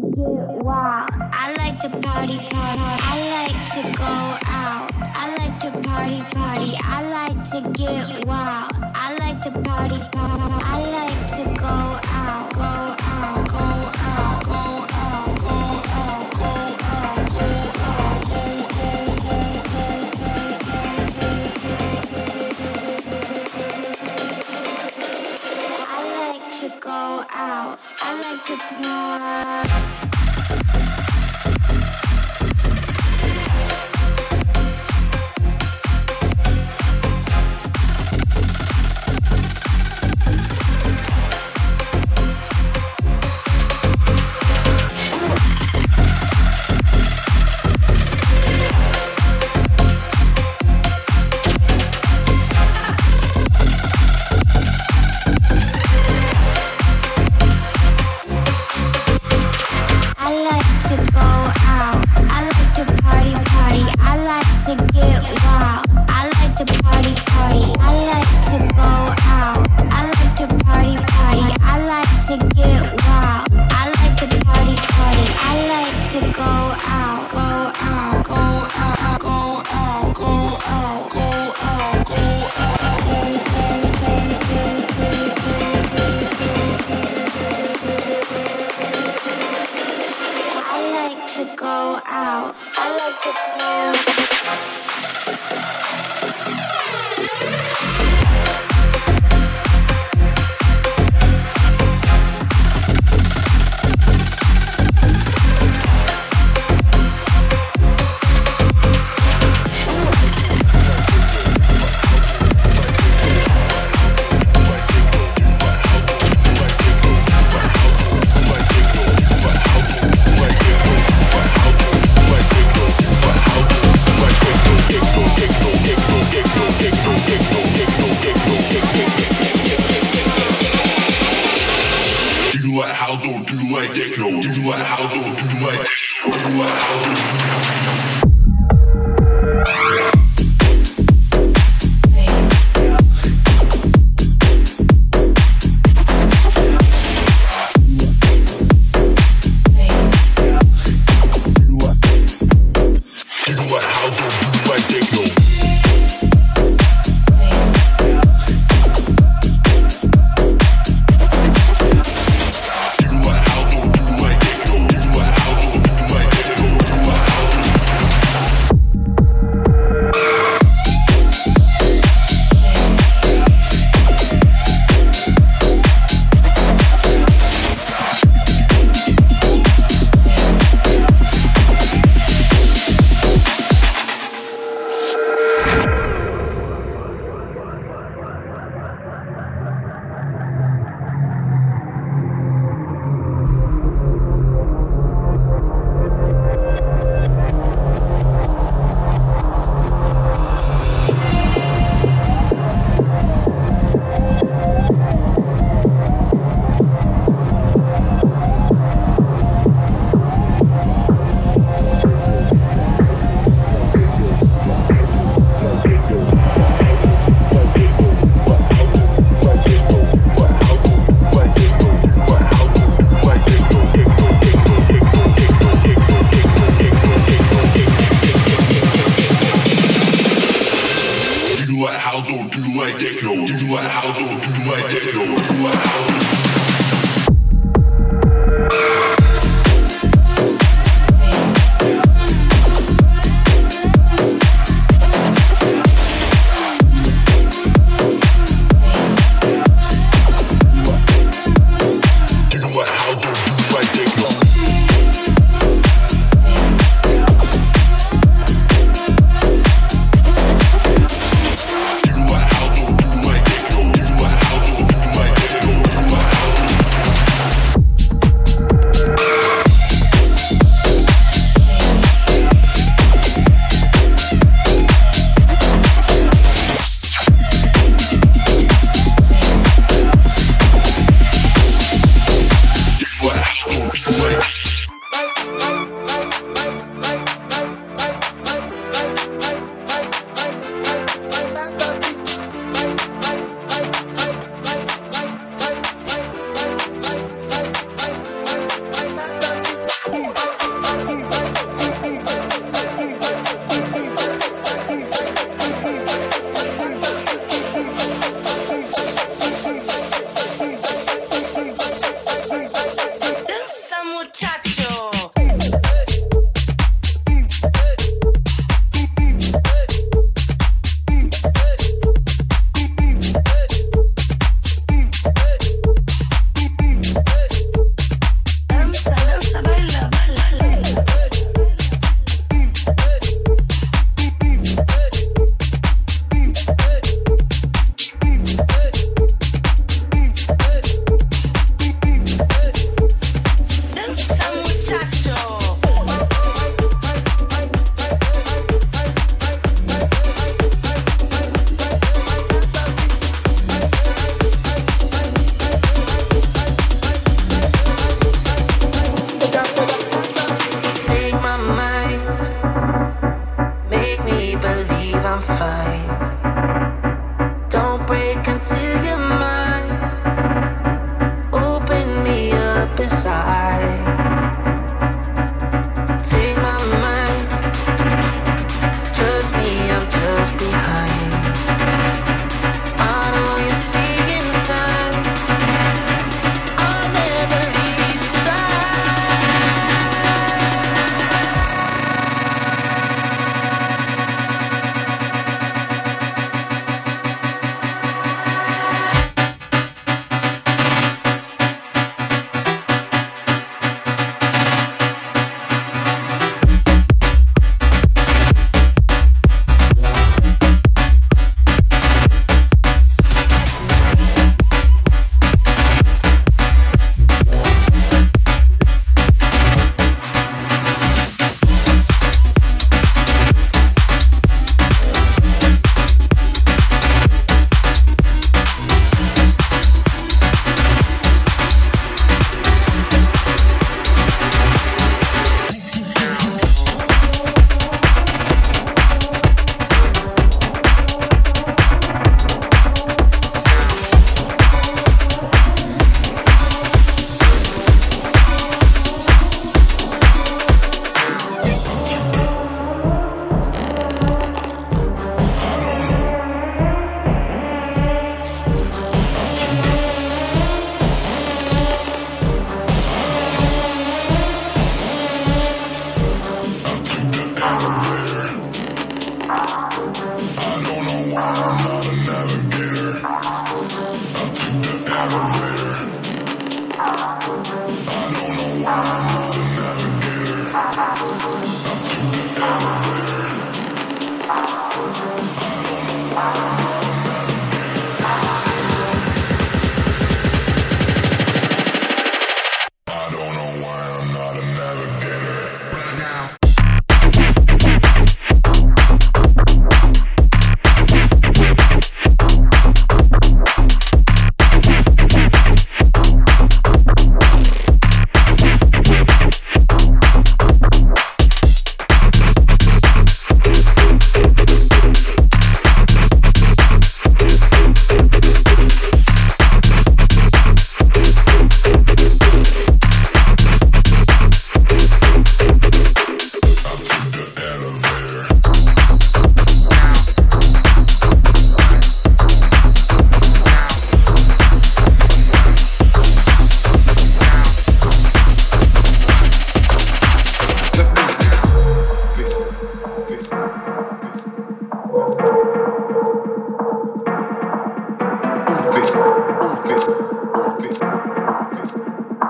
to get wild. I like to party, party. I like to go out. I like to party, party. I like to get wild. I like to party, party. I like to go out, go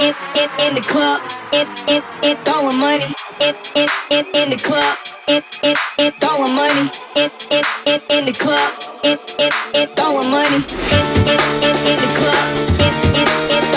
it it in the club, it it it throwing money, it it it in the club, it it it throwing money, it it it in the club, it it it throwing money, it it it in the club.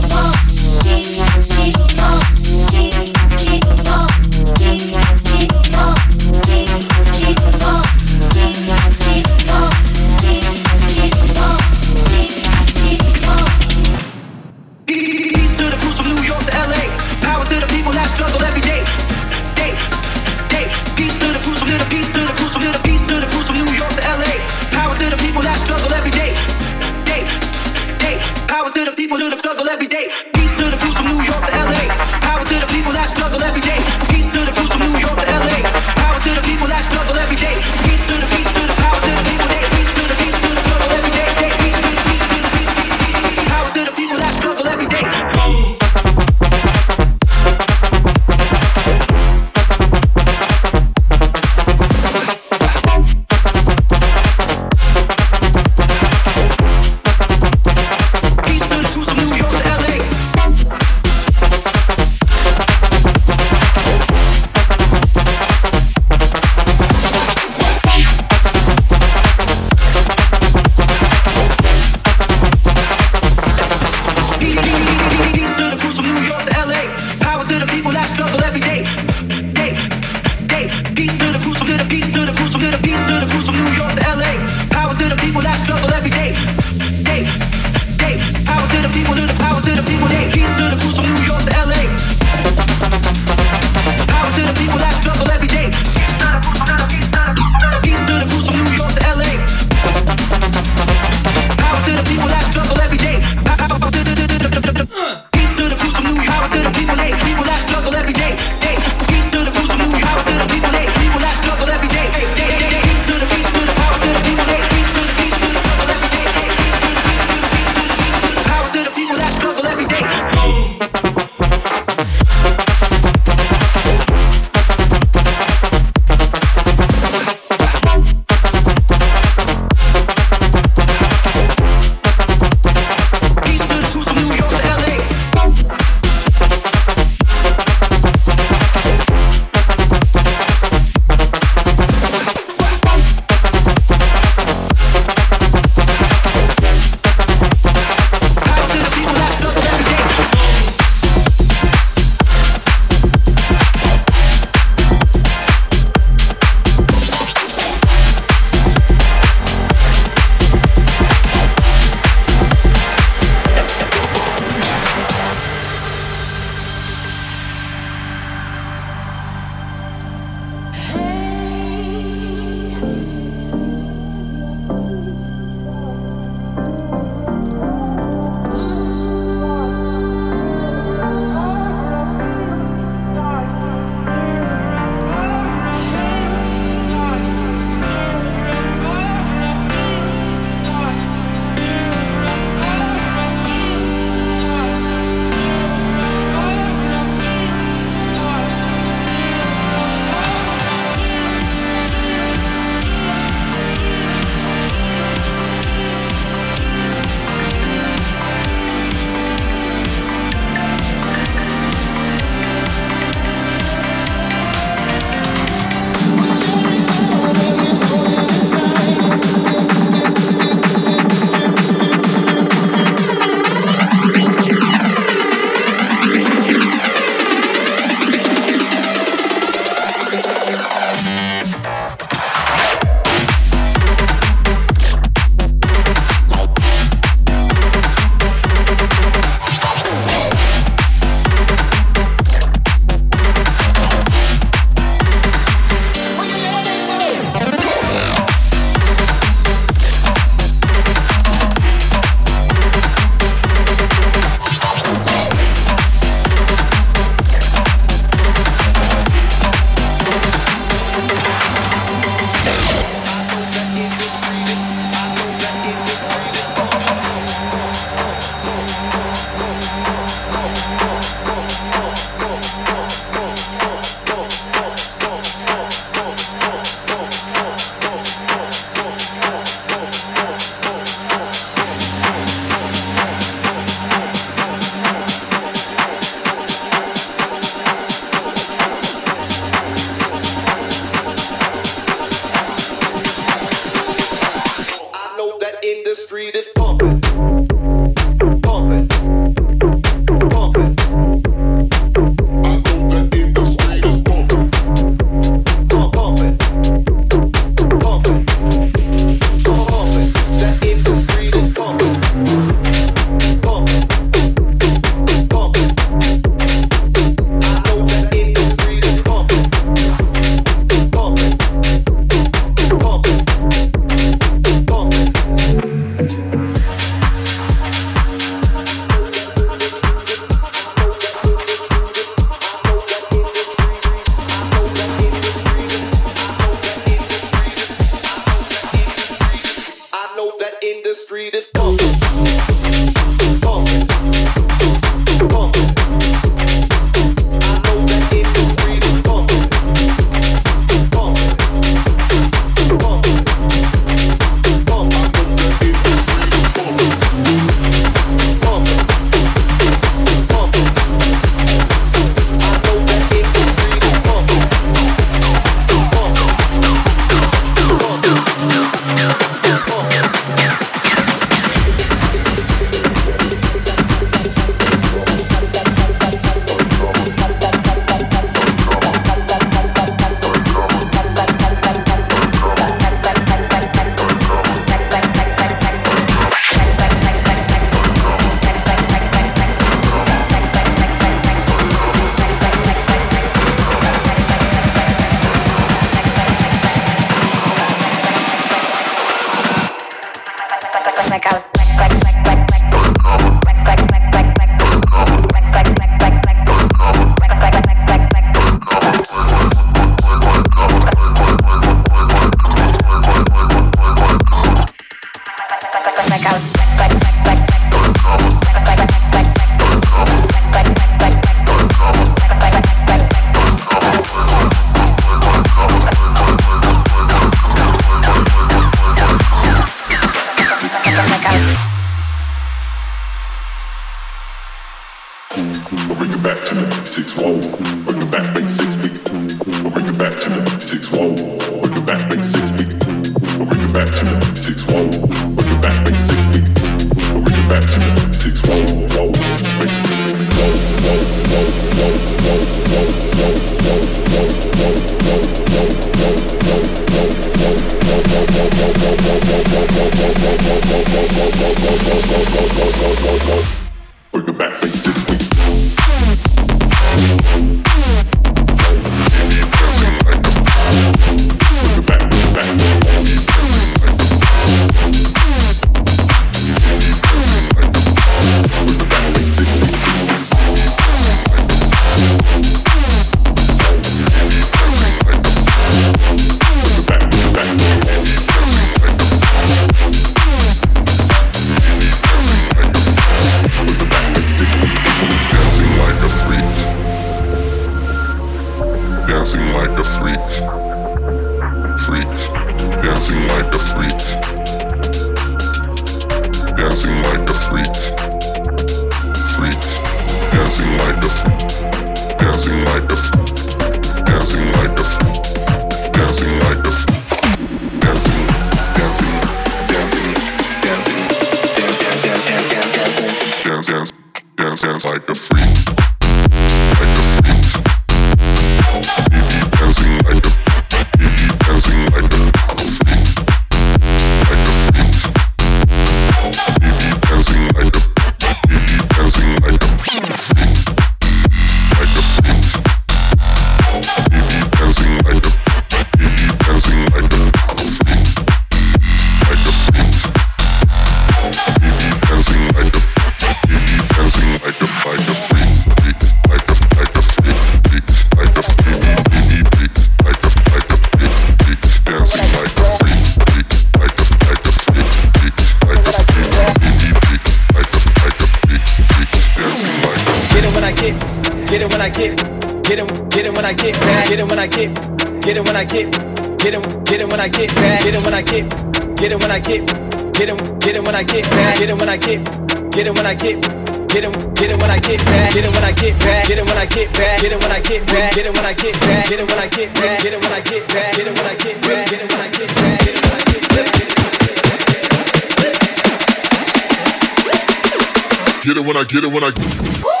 get it when I get it when I.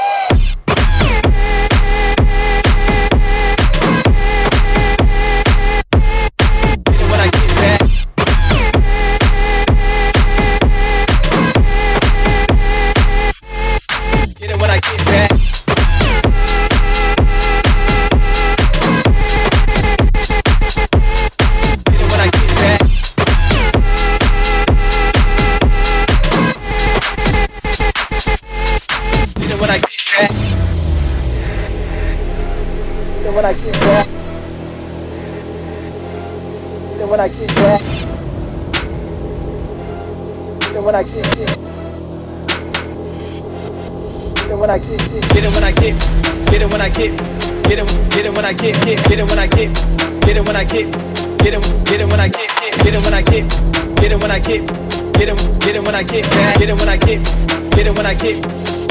when I get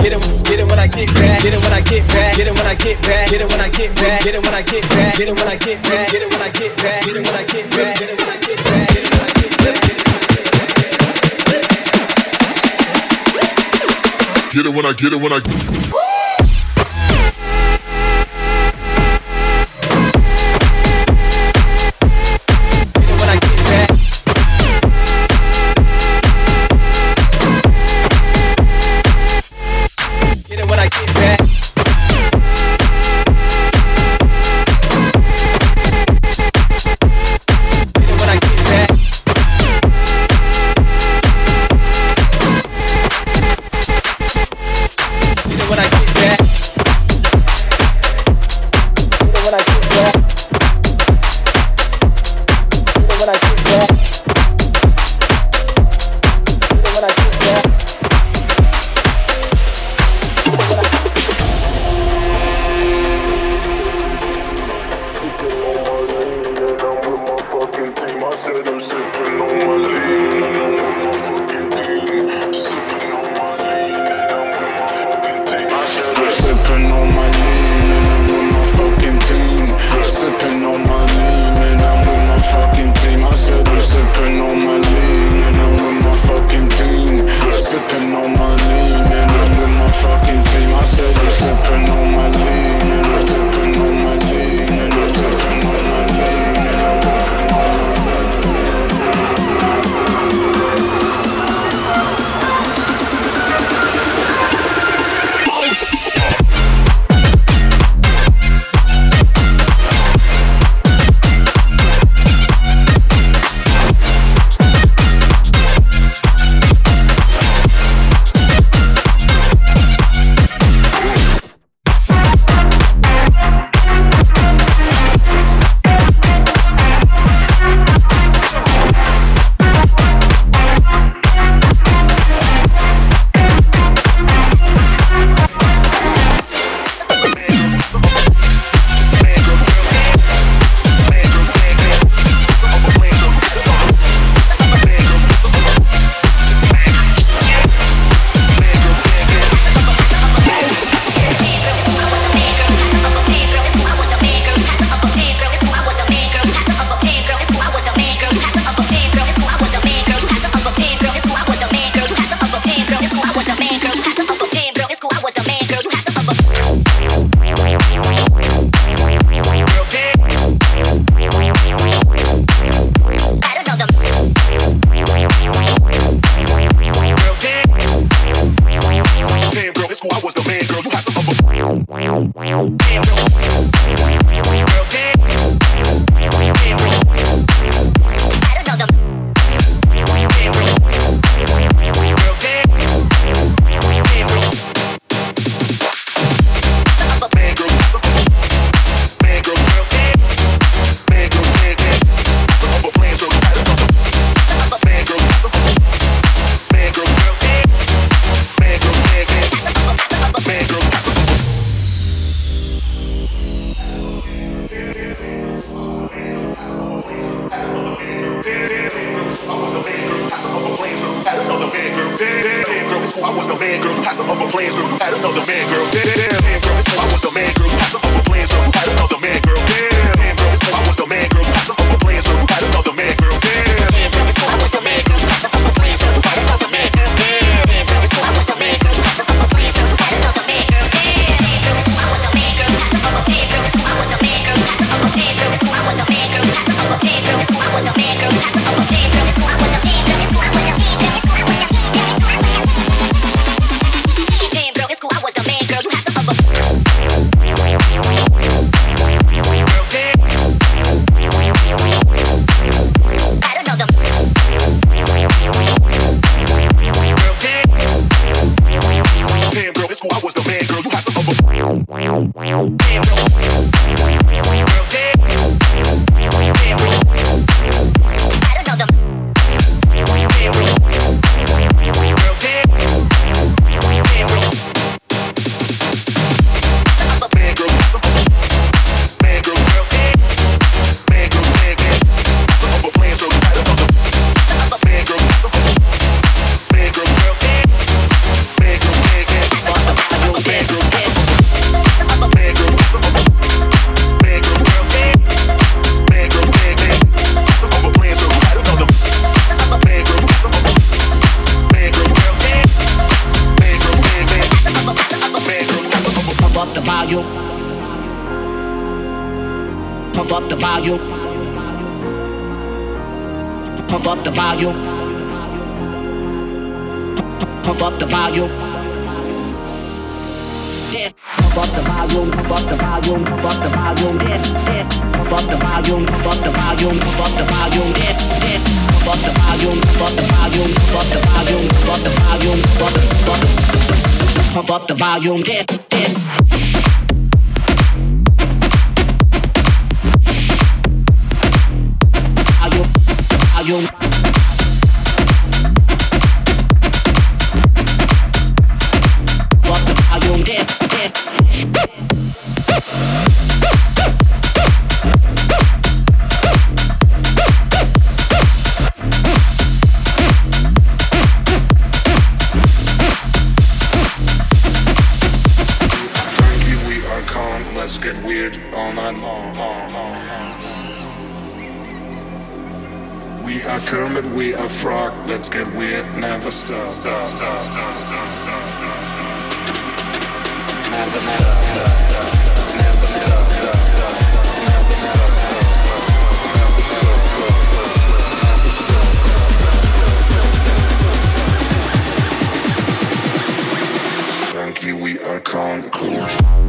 Get it, get it when I get back, get it when I get back, get it when I get back, get it when I get back, get it when I get back, get it when I get back, get it when I get back, get it when I get back, get it when I get back, get it when I get back, get it when I get back. Get it when I get it when I Wow, wow, wow. volume. Pump up the volume. Pump up the volume. Yes. Pump up the volume, pump up the volume, pump up the volume, yes, yes. Pump up the volume, pump up the volume, pump up the volume, yes, yes. Pump up the volume, pump up the volume, pump up the volume, pump up the volume, pump up the, volume. pump up the, volume. pump up the volume, yes, yes. We are Kermit, we are Frog, let's get weird, never stop. stop, stop, stop, stop. Never stop, stop, stop, stop, never stop, stop, stop, never stop, never stop, never stop. Funky, we are Concord. cool.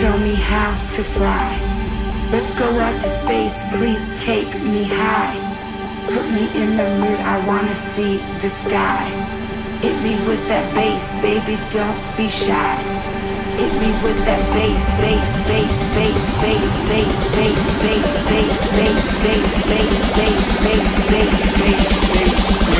Show me how to fly. Let's go out to space, please take me high. Put me in the mood, I wanna see the sky. Hit me with that bass, baby, don't be shy. Hit me with that bass, bass, bass, bass, bass, bass, bass, bass, bass, bass, bass, bass, bass, bass, bass, bass, bass,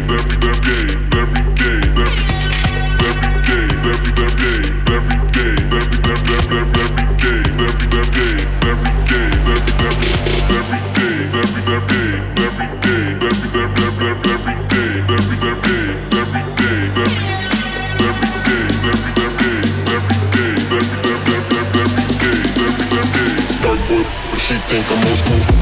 think I'm most school.